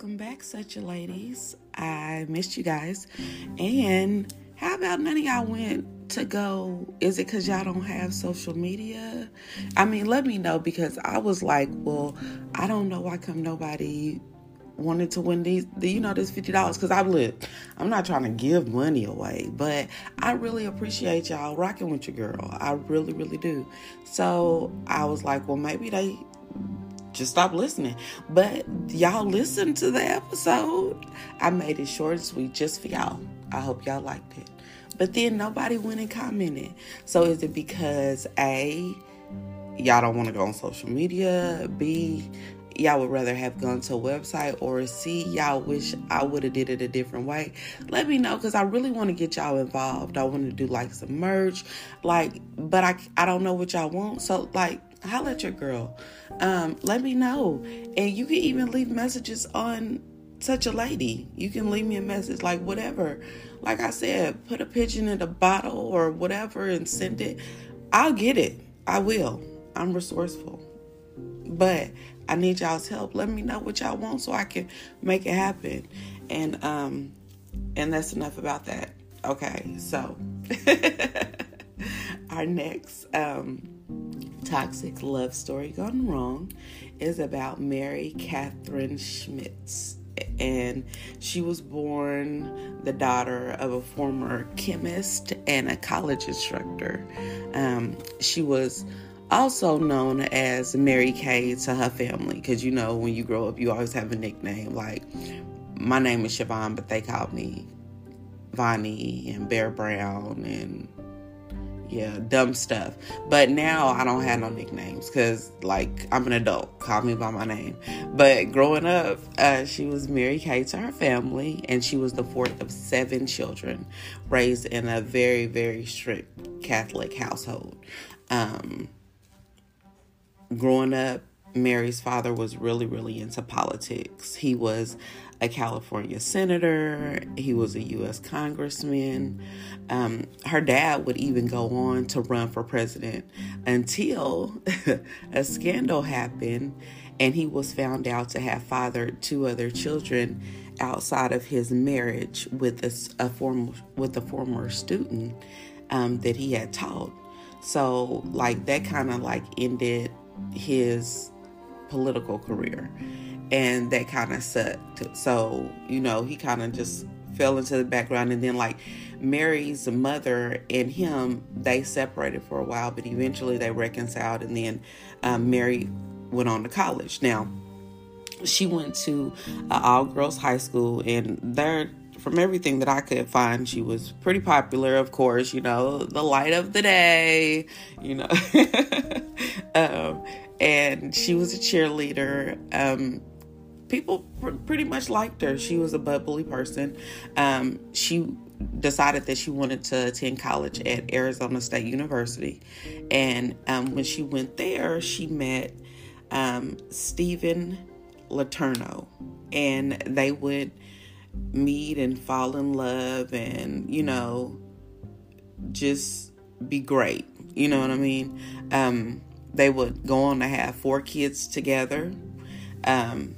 welcome back, such a ladies. I missed you guys. And how about none of y'all went to go? Is it because y'all don't have social media? I mean, let me know because I was like, well, I don't know why come nobody wanted to win these, the, you know, this fifty dollars because I'm look, I'm not trying to give money away, but I really appreciate y'all rocking with your girl. I really, really do. So I was like, well, maybe they just stop listening. But y'all listen to the episode. I made it short and sweet just for y'all. I hope y'all liked it. But then nobody went and commented. So is it because A, y'all don't want to go on social media? B, y'all would rather have gone to a website or C, y'all wish I would have did it a different way. Let me know because I really want to get y'all involved. I want to do like some merch, like, but I I don't know what y'all want. So like holla at your girl. Um, let me know. And you can even leave messages on such a lady. You can leave me a message like whatever. Like I said, put a pigeon in a bottle or whatever and send it. I'll get it. I will. I'm resourceful. But I need y'all's help. Let me know what y'all want so I can make it happen. And um and that's enough about that. Okay, so our next um toxic love story gone wrong is about Mary Catherine Schmitz. And she was born the daughter of a former chemist and a college instructor. Um, she was also known as Mary Kay to her family because you know, when you grow up, you always have a nickname. Like, my name is Siobhan, but they called me Vonnie and Bear Brown and yeah, dumb stuff. But now I don't have no nicknames because, like, I'm an adult. Call me by my name. But growing up, uh, she was Mary Kay to her family, and she was the fourth of seven children raised in a very, very strict Catholic household. Um, growing up, Mary's father was really, really into politics. He was a California senator, he was a U.S. congressman. Um, her dad would even go on to run for president until a scandal happened and he was found out to have fathered two other children outside of his marriage with a, a former with a former student um, that he had taught. So like that kind of like ended his political career and that kind of sucked. So, you know, he kind of just fell into the background. And then, like, Mary's mother and him, they separated for a while, but eventually they reconciled. And then um, Mary went on to college. Now, she went to uh, all girls high school, and there, from everything that I could find, she was pretty popular, of course, you know, the light of the day, you know. um, and she was a cheerleader. Um, people pr- pretty much liked her. She was a bubbly person. Um, she decided that she wanted to attend college at Arizona State University. And um, when she went there, she met um, Stephen Letourneau. And they would meet and fall in love and, you know, just be great. You know what I mean? Um, they would go on to have four kids together. Um,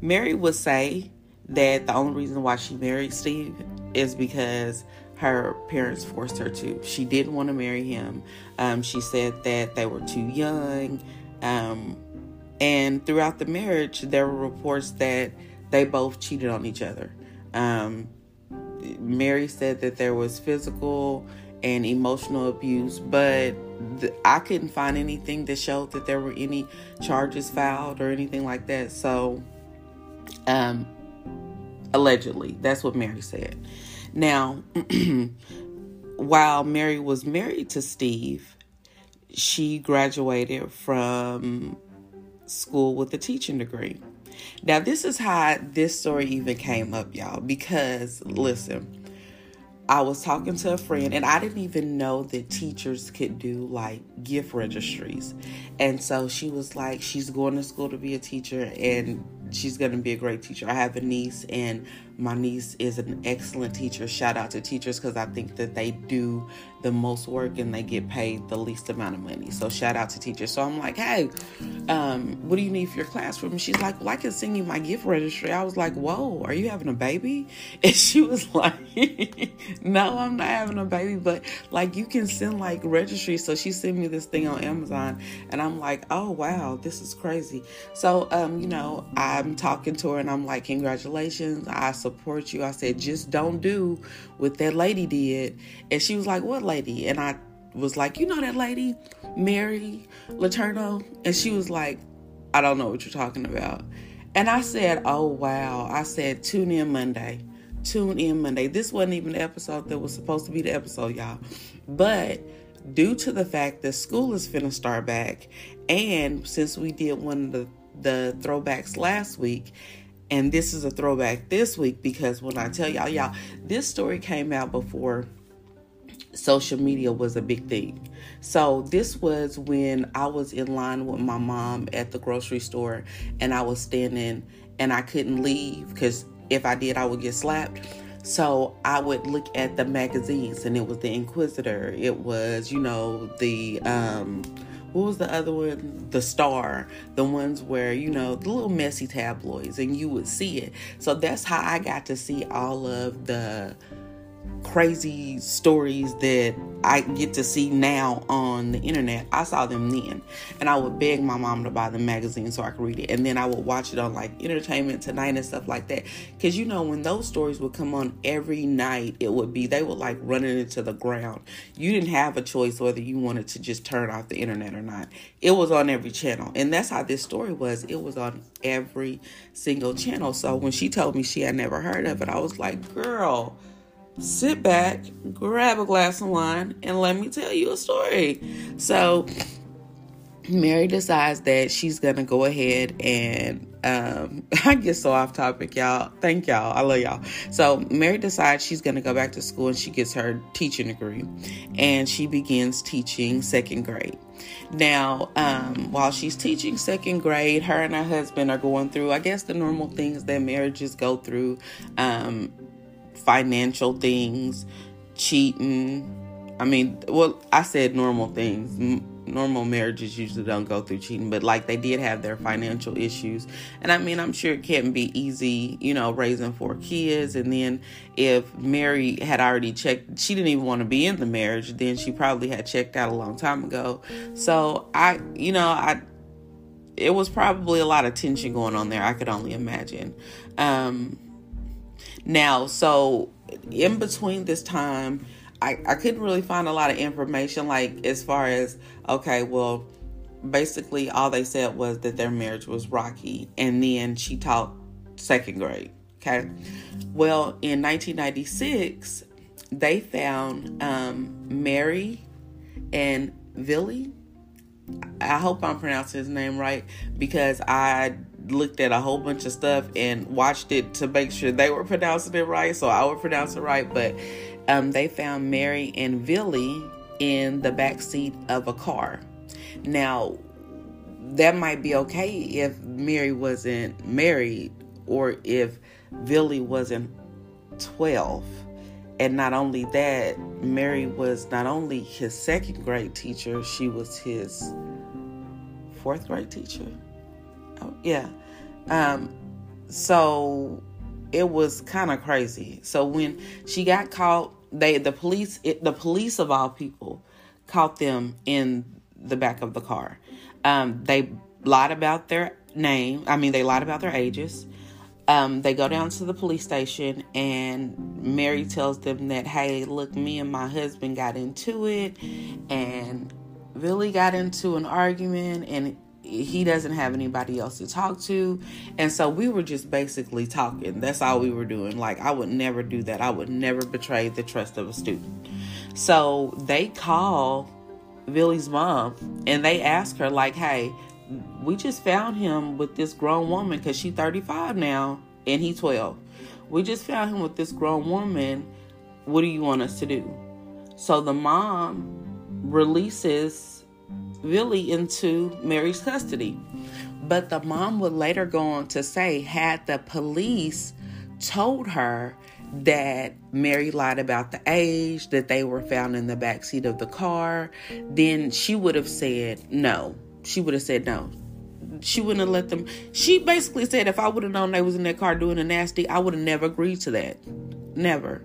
Mary would say that the only reason why she married Steve is because her parents forced her to. She didn't want to marry him. Um, she said that they were too young. Um, and throughout the marriage, there were reports that they both cheated on each other. Um, Mary said that there was physical and emotional abuse, but th- I couldn't find anything that showed that there were any charges filed or anything like that. So um, allegedly, that's what Mary said. Now, while Mary was married to Steve, she graduated from school with a teaching degree. Now, this is how this story even came up, y'all, because listen, I was talking to a friend and I didn't even know that teachers could do like gift registries. And so she was like, she's going to school to be a teacher and she's going to be a great teacher. I have a niece and my niece is an excellent teacher. Shout out to teachers because I think that they do the most work and they get paid the least amount of money. So shout out to teachers. So I'm like, hey, um, what do you need for your classroom? She's like, well, I can send you my gift registry. I was like, whoa, are you having a baby? And she was like, no, I'm not having a baby, but like you can send like registry. So she sent me this thing on Amazon and I'm like, oh wow, this is crazy. So um, you know, I'm talking to her and I'm like, congratulations, I support you. I said, just don't do what that lady did. And she was like, what lady? And I was like, you know that lady, Mary Letourneau? And she was like, I don't know what you're talking about. And I said, oh wow. I said, tune in Monday. Tune in Monday. This wasn't even the episode that was supposed to be the episode, y'all. But due to the fact that school is finna start back, and since we did one of the, the throwbacks last week, and this is a throwback this week because when I tell y'all, y'all, this story came out before social media was a big thing. So this was when I was in line with my mom at the grocery store and I was standing and I couldn't leave because if I did, I would get slapped. So I would look at the magazines, and it was the Inquisitor. It was, you know, the um, what was the other one? The Star. The ones where you know the little messy tabloids, and you would see it. So that's how I got to see all of the crazy stories that I get to see now on the internet. I saw them then. And I would beg my mom to buy the magazine so I could read it. And then I would watch it on like Entertainment Tonight and stuff like that. Because you know, when those stories would come on every night, it would be, they would like running into the ground. You didn't have a choice whether you wanted to just turn off the internet or not. It was on every channel. And that's how this story was. It was on every single channel. So when she told me she had never heard of it, I was like, girl sit back, grab a glass of wine, and let me tell you a story. So, Mary decides that she's gonna go ahead and um, I get so off topic, y'all. Thank y'all. I love y'all. So Mary decides she's gonna go back to school and she gets her teaching degree, and she begins teaching second grade. Now, um, while she's teaching second grade, her and her husband are going through, I guess, the normal things that marriages go through. Um, financial things, cheating. I mean, well, I said normal things. Normal marriages usually don't go through cheating, but like they did have their financial issues. And I mean, I'm sure it can't be easy, you know, raising four kids. And then if Mary had already checked, she didn't even want to be in the marriage, then she probably had checked out a long time ago. So I, you know, I, it was probably a lot of tension going on there. I could only imagine. Um, now, so in between this time, I, I couldn't really find a lot of information, like as far as, okay, well, basically all they said was that their marriage was rocky. And then she taught second grade. Okay. Well, in 1996, they found um, Mary and Vili. I hope I'm pronouncing his name right because I looked at a whole bunch of stuff and watched it to make sure they were pronouncing it right, so I would pronounce it right. But um, they found Mary and Vili in the back seat of a car. Now, that might be okay if Mary wasn't married or if Vili wasn't 12. And not only that, Mary was not only his second grade teacher, she was his fourth grade teacher. Yeah. Um, so it was kind of crazy. So when she got caught, they the police it, the police of all people caught them in the back of the car. Um, they lied about their name. I mean, they lied about their ages. Um, they go down to the police station, and Mary tells them that, hey, look, me and my husband got into it, and really got into an argument, and he doesn't have anybody else to talk to. And so we were just basically talking. That's all we were doing. Like, I would never do that. I would never betray the trust of a student. So they call Billy's mom and they ask her, like, hey, we just found him with this grown woman because she's 35 now and he's 12. We just found him with this grown woman. What do you want us to do? So the mom releases Vili into Mary's custody. But the mom would later go on to say, had the police told her that Mary lied about the age, that they were found in the back seat of the car, then she would have said no. She would have said no. She wouldn't have let them. She basically said, if I would have known they was in that car doing a nasty, I would have never agreed to that. Never.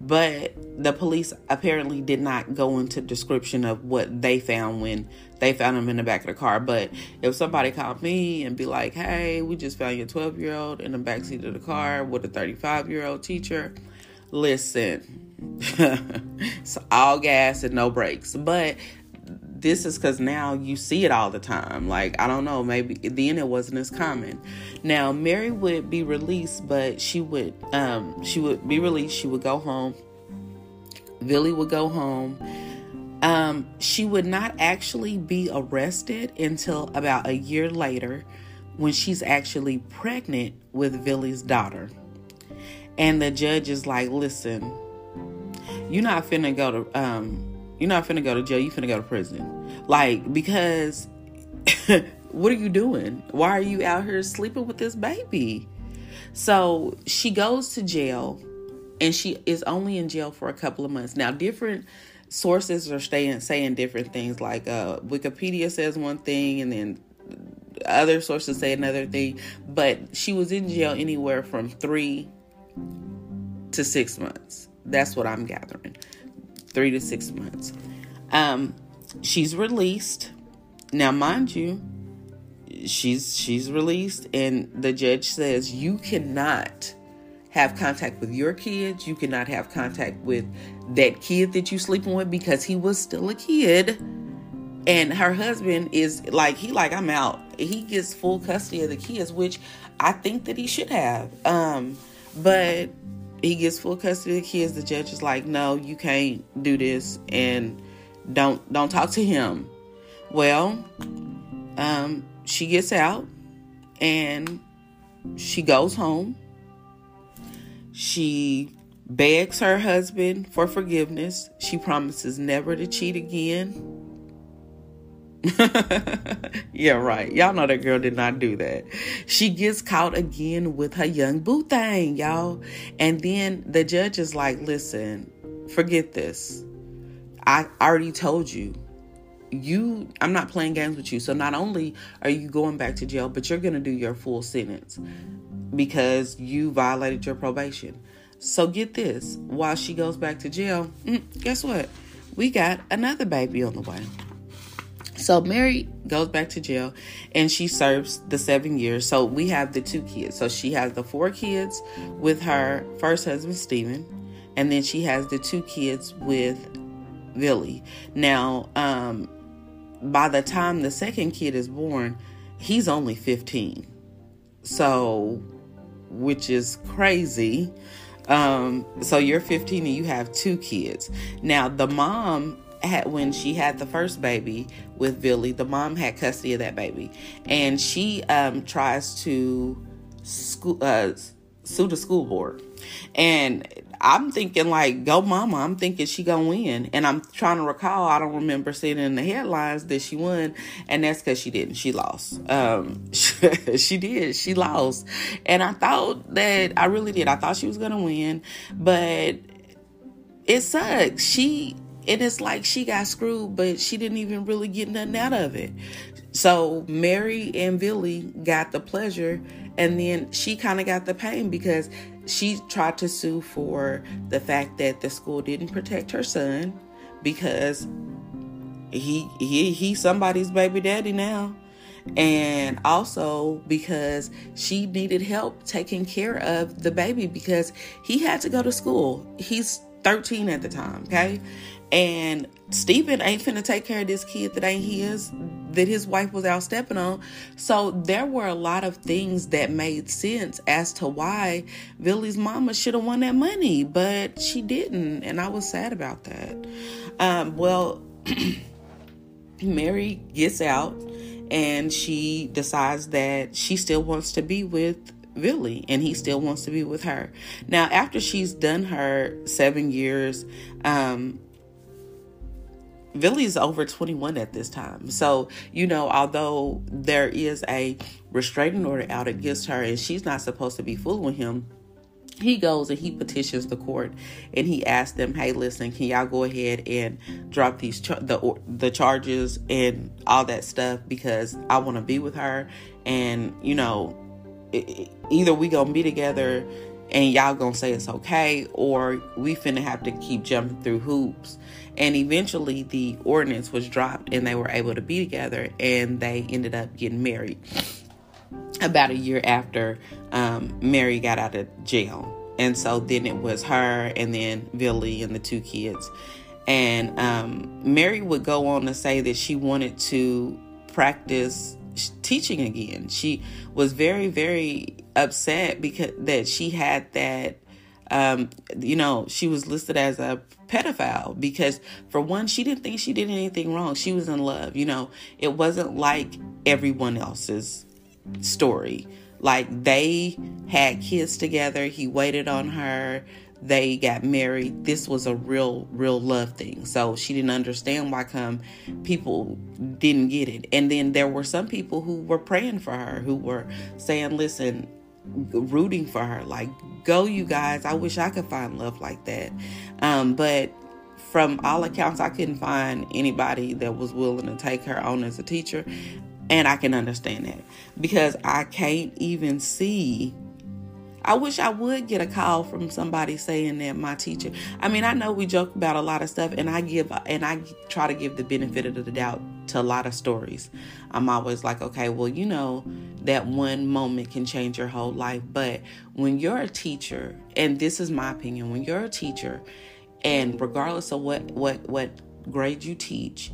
But the police apparently did not go into description of what they found when they found him in the back of the car. But if somebody called me and be like, "Hey, we just found your 12 year old in the back seat of the car with a 35 year old teacher," listen, it's all gas and no brakes. But this is because now you see it all the time. Like, I don't know, maybe then it wasn't as common. Now, Mary would be released, but she would um she would be released, she would go home. Billy would go home. Um, she would not actually be arrested until about a year later when she's actually pregnant with Billy's daughter. And the judge is like, listen, you're not finna go to um you're not finna go to jail, you finna go to prison. Like, because what are you doing? Why are you out here sleeping with this baby? So she goes to jail and she is only in jail for a couple of months. Now, different sources are staying, saying different things. Like uh, Wikipedia says one thing, and then other sources say another thing. But she was in jail anywhere from three to six months. That's what I'm gathering three to six months. Um, she's released. Now, mind you, she's she's released, and the judge says you cannot have contact with your kids. You cannot have contact with that kid that you sleeping with because he was still a kid. And her husband is like he like I'm out. He gets full custody of the kids, which I think that he should have. Um, but he gets full custody of the kids. The judge is like, no, you can't do this, and don't don't talk to him. Well, um, she gets out and she goes home. She begs her husband for forgiveness. She promises never to cheat again. yeah, right. Y'all know that girl did not do that. She gets caught again with her young boo thing, y'all. And then the judge is like, listen, forget this. I already told you. You I'm not playing games with you. So not only are you going back to jail, but you're gonna do your full sentence because you violated your probation. So get this, while she goes back to jail, mm, guess what? We got another baby on the way. So Mary goes back to jail and she serves the seven years. So we have the two kids. So she has the four kids with her first husband, Stephen, and then she has the two kids with Billy. Now, um, by the time the second kid is born, he's only 15. So, which is crazy. Um, so you're 15 and you have two kids. Now, the mom had when she had the first baby with Billy, the mom had custody of that baby, and she um, tries to school, uh, sue the school board. And I'm thinking like, go mama. I'm thinking she gonna win. And I'm trying to recall, I don't remember seeing in the headlines that she won. And that's because she didn't. She lost. Um, she did. She lost. And I thought that, I really did. I thought she was gonna win. But it sucks. She and it's like she got screwed, but she didn't even really get nothing out of it. So Mary and Billy got the pleasure, and then she kind of got the pain because she tried to sue for the fact that the school didn't protect her son because he he he's somebody's baby daddy now. And also because she needed help taking care of the baby because he had to go to school. He's 13 at the time okay and Stephen ain't finna take care of this kid that ain't his, that his wife was out stepping on. So there were a lot of things that made sense as to why Billy's mama should have won that money, but she didn't. And I was sad about that. Um, well, Mary gets out and she decides that she still wants to be with Billy and he still wants to be with her. Now, after she's done her seven years, um, Billy's over 21 at this time. So, you know, although there is a restraining order out against her and she's not supposed to be fooling him, he goes and he petitions the court and he asks them hey listen can y'all go ahead and drop these char- the the charges and all that stuff because i want to be with her and you know it, either we gonna be together and y'all gonna say it's okay or we finna have to keep jumping through hoops and eventually the ordinance was dropped and they were able to be together and they ended up getting married about a year after um, Mary got out of jail. And so then it was her and then Billy and the two kids. And um, Mary would go on to say that she wanted to practice teaching again. She was very, very upset because that she had that. Um, you know, she was listed as a pedophile because, for one, she didn't think she did anything wrong. She was in love. You know, it wasn't like everyone else's story. Like they had kids together, he waited on her, they got married. This was a real, real love thing. So she didn't understand why come people didn't get it. And then there were some people who were praying for her, who were saying, listen, rooting for her, like, go, you guys. I wish I could find love like that. Um, but from all accounts, I couldn't find anybody that was willing to take her on as a teacher. And I can understand that because I can't even see. I wish I would get a call from somebody saying that my teacher. I mean, I know we joke about a lot of stuff, and I give and I try to give the benefit of the doubt to a lot of stories. I'm always like, okay, well, you know, that one moment can change your whole life. But when you're a teacher, and this is my opinion, when you're a teacher, and regardless of what what what grade you teach,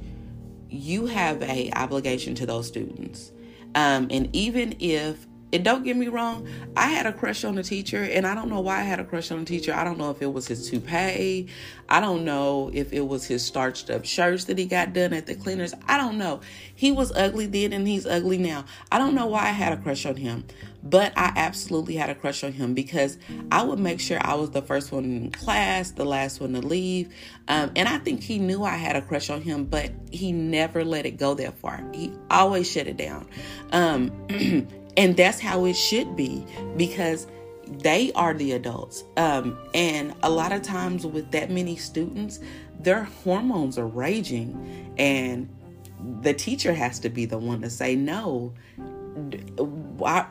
you have a obligation to those students. Um, and even if and don't get me wrong, I had a crush on the teacher, and I don't know why I had a crush on the teacher. I don't know if it was his toupee. I don't know if it was his starched up shirts that he got done at the cleaners. I don't know. He was ugly then, and he's ugly now. I don't know why I had a crush on him, but I absolutely had a crush on him because I would make sure I was the first one in class, the last one to leave. Um, and I think he knew I had a crush on him, but he never let it go that far. He always shut it down. Um, And that's how it should be because they are the adults. Um, and a lot of times with that many students, their hormones are raging, and the teacher has to be the one to say, No, why,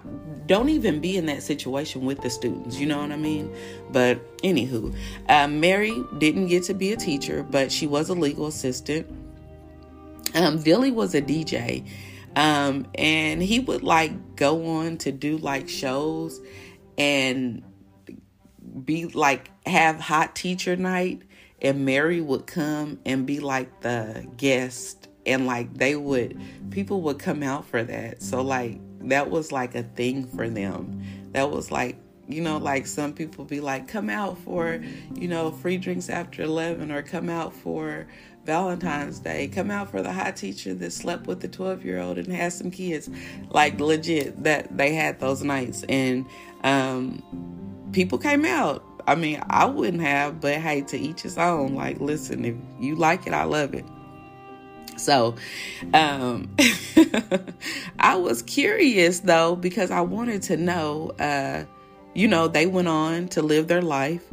don't even be in that situation with the students. You know what I mean? But anywho, uh, Mary didn't get to be a teacher, but she was a legal assistant. Um, Billy was a DJ um, and he would like go on to do like shows and be like have hot teacher night and Mary would come and be like the guest and like they would people would come out for that. So like that was like a thing for them. That was like you know, like some people be like, come out for, you know, free drinks after 11 or come out for Valentine's Day. Come out for the hot teacher that slept with the 12 year old and has some kids. Like legit, that they had those nights. And um, people came out. I mean, I wouldn't have, but hey, to each his own. Like, listen, if you like it, I love it. So, um, I was curious though, because I wanted to know, uh, you know, they went on to live their life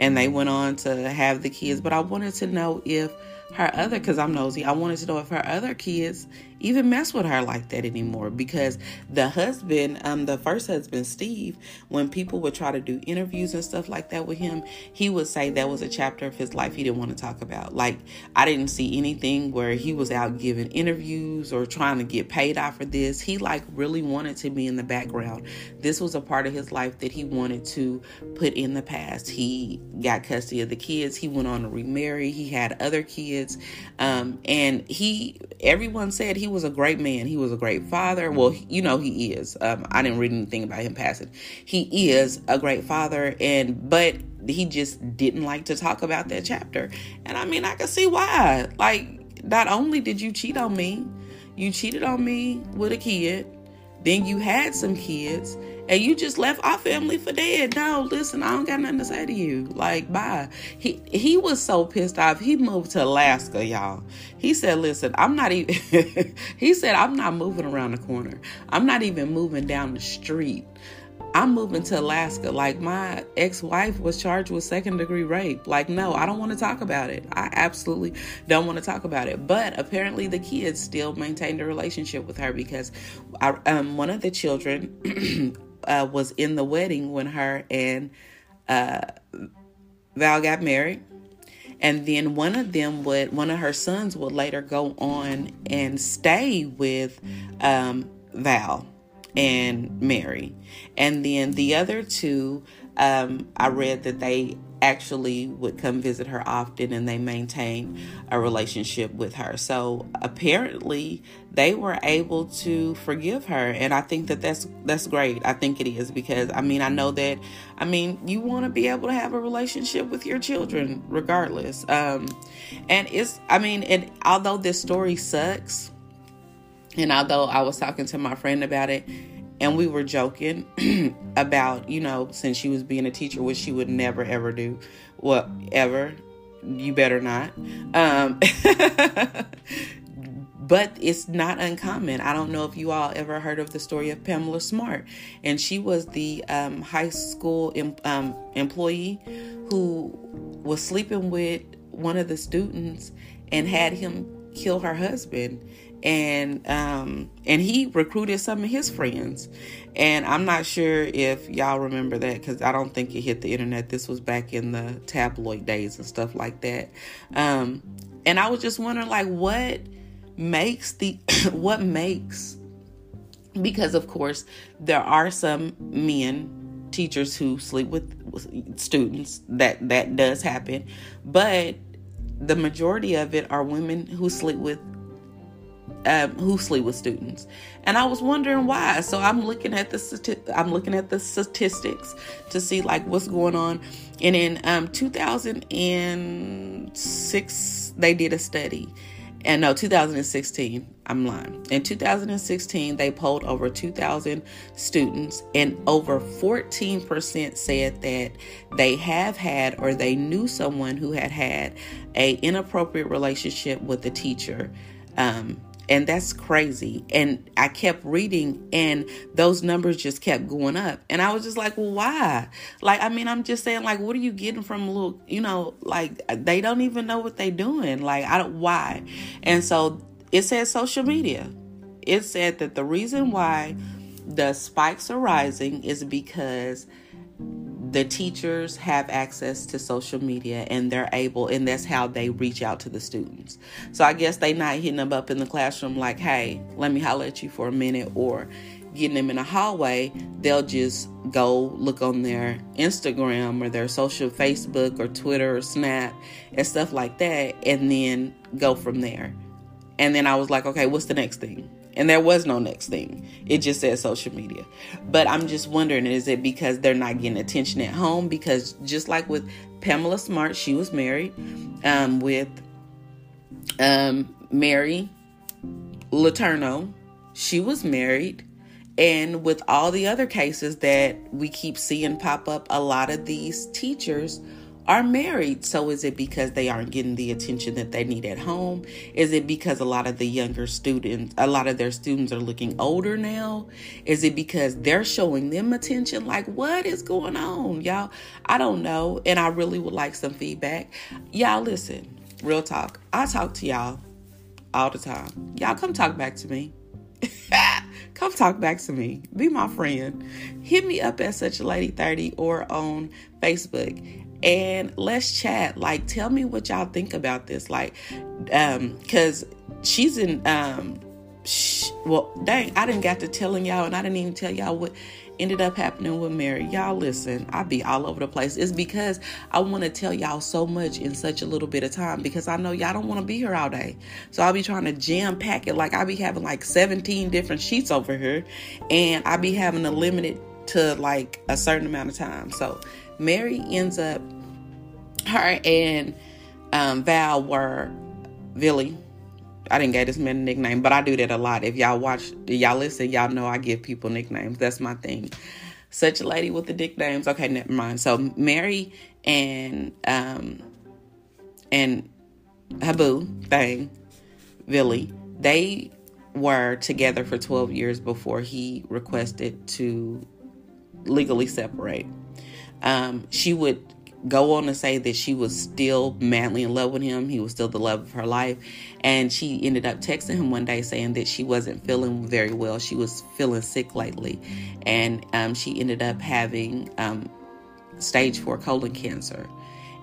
and they went on to have the kids, but I wanted to know if her other because I'm nosy. I wanted to know if her other kids even mess with her like that anymore because the husband, um, the first husband, Steve, when people would try to do interviews and stuff like that with him, he would say that was a chapter of his life he didn't want to talk about. Like, I didn't see anything where he was out giving interviews or trying to get paid off for this. He like really wanted to be in the background. This was a part of his life that he wanted to put in the past. He got custody of the kids. He went on to remarry. He had other kids. Um, and he, everyone said he he was a great man. He was a great father. Well, you know he is. Um, I didn't read anything about him passing. He is a great father, and but he just didn't like to talk about that chapter. And I mean, I can see why. Like, not only did you cheat on me, you cheated on me with a kid. Then you had some kids and you just left our family for dead. No, listen, I don't got nothing to say to you. Like, bye. He he was so pissed off. He moved to Alaska, y'all. He said, listen, I'm not even he said, I'm not moving around the corner. I'm not even moving down the street. I'm moving to Alaska. Like my ex-wife was charged with second degree rape. Like no, I don't want to talk about it. I absolutely don't want to talk about it. But apparently the kids still maintained a relationship with her because I, um, one of the children uh, was in the wedding when her and uh, Val got married. And then one of them would, one of her sons would later go on and stay with um, Val and Mary. And then the other two, um, I read that they actually would come visit her often and they maintained a relationship with her. So apparently they were able to forgive her and I think that that's that's great. I think it is because I mean I know that I mean you want to be able to have a relationship with your children regardless. Um and it's I mean and although this story sucks and although I was talking to my friend about it, and we were joking about, you know, since she was being a teacher, which she would never ever do, whatever. You better not. Um, but it's not uncommon. I don't know if you all ever heard of the story of Pamela Smart, and she was the um, high school em- um, employee who was sleeping with one of the students and had him kill her husband and um and he recruited some of his friends. And i'm not sure if y'all remember that because i don't think it hit the internet. This was back in the tabloid days and stuff like that. Um and i was just wondering like what makes the what makes because of course there are some men teachers who sleep with, students that that does happen. But the majority of it are women who sleep with um, who sleep with students, and I was wondering why. So I'm looking at the I'm looking at the statistics to see like what's going on. And in um, 2006, they did a study, and no, 2016. I'm lying. In 2016, they polled over 2,000 students, and over 14% said that they have had or they knew someone who had had a inappropriate relationship with a teacher. Um, and that's crazy. And i kept reading and those numbers just kept going up. And i was just like well why? Like i mean i'm just saying like what are you getting from little you know like they don't even know what they're doing. Like i don't why? And so it said social media. It said that the reason why the spikes are rising is because the teachers have access to social media and they're able and that's how they reach out to the students. So i guess they not hitting them up in the classroom like hey let me holler at you for a minute or getting them in a hallway they'll just go look on their instagram or their social facebook or twitter or snap and stuff like that and then go from there. And then i was like okay what's the next thing and there was no next thing. It just said social media. But I'm just wondering is it because they're not getting attention at home? Because just like with Pamela Smart, she was married um, with um, Mary Letourneau. She was married. And with all the other cases that we keep seeing pop up, a lot of these teachers are married. So is it because they aren't getting the attention that they need at home? Is it because a lot of the younger students, a lot of their students are looking older now? Is it because they're showing them attention? Like, what is going on, y'all? I don't know. And I really would like some feedback. Y'all, listen, real talk. I talk to y'all all the time. Y'all come talk back to me. come talk back to me. Be my friend. Hit me up at such a lady 30 or on Facebook and let's chat. Like, tell me what y'all think about this. Like, um, cause she's in, um, well, dang, I didn't got to telling y'all, and I didn't even tell y'all what ended up happening with Mary. Y'all listen, I be all over the place. It's because I want to tell y'all so much in such a little bit of time because I know y'all don't want to be here all day. So I'll be trying to jam pack it like I'll be having like 17 different sheets over here and I'll be having to limit it to like a certain amount of time. So Mary ends up, her and um, Val were Billy. I didn't get this man a nickname, but I do that a lot. If y'all watch, y'all listen, y'all know I give people nicknames. That's my thing. Such a lady with the nicknames. Okay, never mind. So Mary and um and Habu thing, Billy, they were together for 12 years before he requested to legally separate. Um, she would go on to say that she was still madly in love with him. He was still the love of her life. And she ended up texting him one day saying that she wasn't feeling very well. She was feeling sick lately. And um, she ended up having um, stage four colon cancer.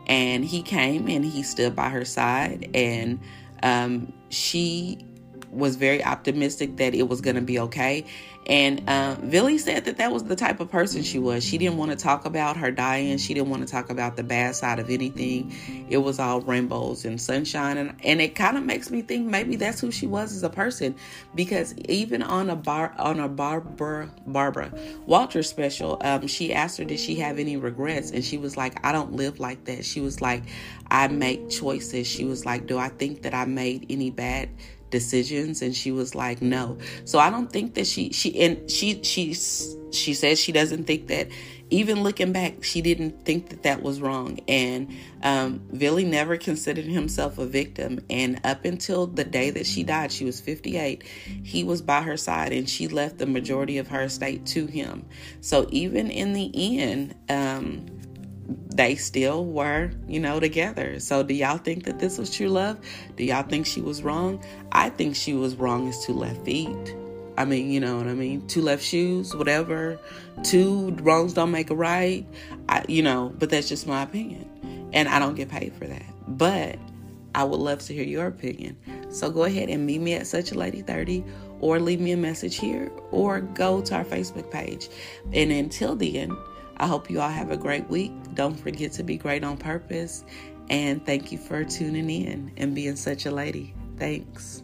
And he came and he stood by her side. And um, she was very optimistic that it was going to be okay. And uh, Billy said that that was the type of person she was. She didn't want to talk about her dying. She didn't want to talk about the bad side of anything. It was all rainbows and sunshine. And, and it kind of makes me think maybe that's who she was as a person. Because even on a bar on a Barbara Barbara Walters special, um, she asked her did she have any regrets, and she was like, I don't live like that. She was like, I make choices. She was like, Do I think that I made any bad decisions and she was like no. So i don't think that she she and she she she says she doesn't think that even looking back she didn't think that that was wrong. And um Billy never considered himself a victim. And up until the day that she died she was 58 he was by her side and she left the majority of her estate to him. So even in the end um they still were, you know, together. So, do y'all think that this was true love? Do y'all think she was wrong? I think she was wrong as two left feet. I mean, you know what I mean? Two left shoes, whatever. Two wrongs don't make a right. I, you know, but that's just my opinion. And I don't get paid for that. But I would love to hear your opinion. So go ahead and meet me at Such a Lady 30 or leave me a message here or go to our Facebook page. And until then, I hope you all have a great week. Don't forget to be great on purpose. And thank you for tuning in and being such a lady. Thanks.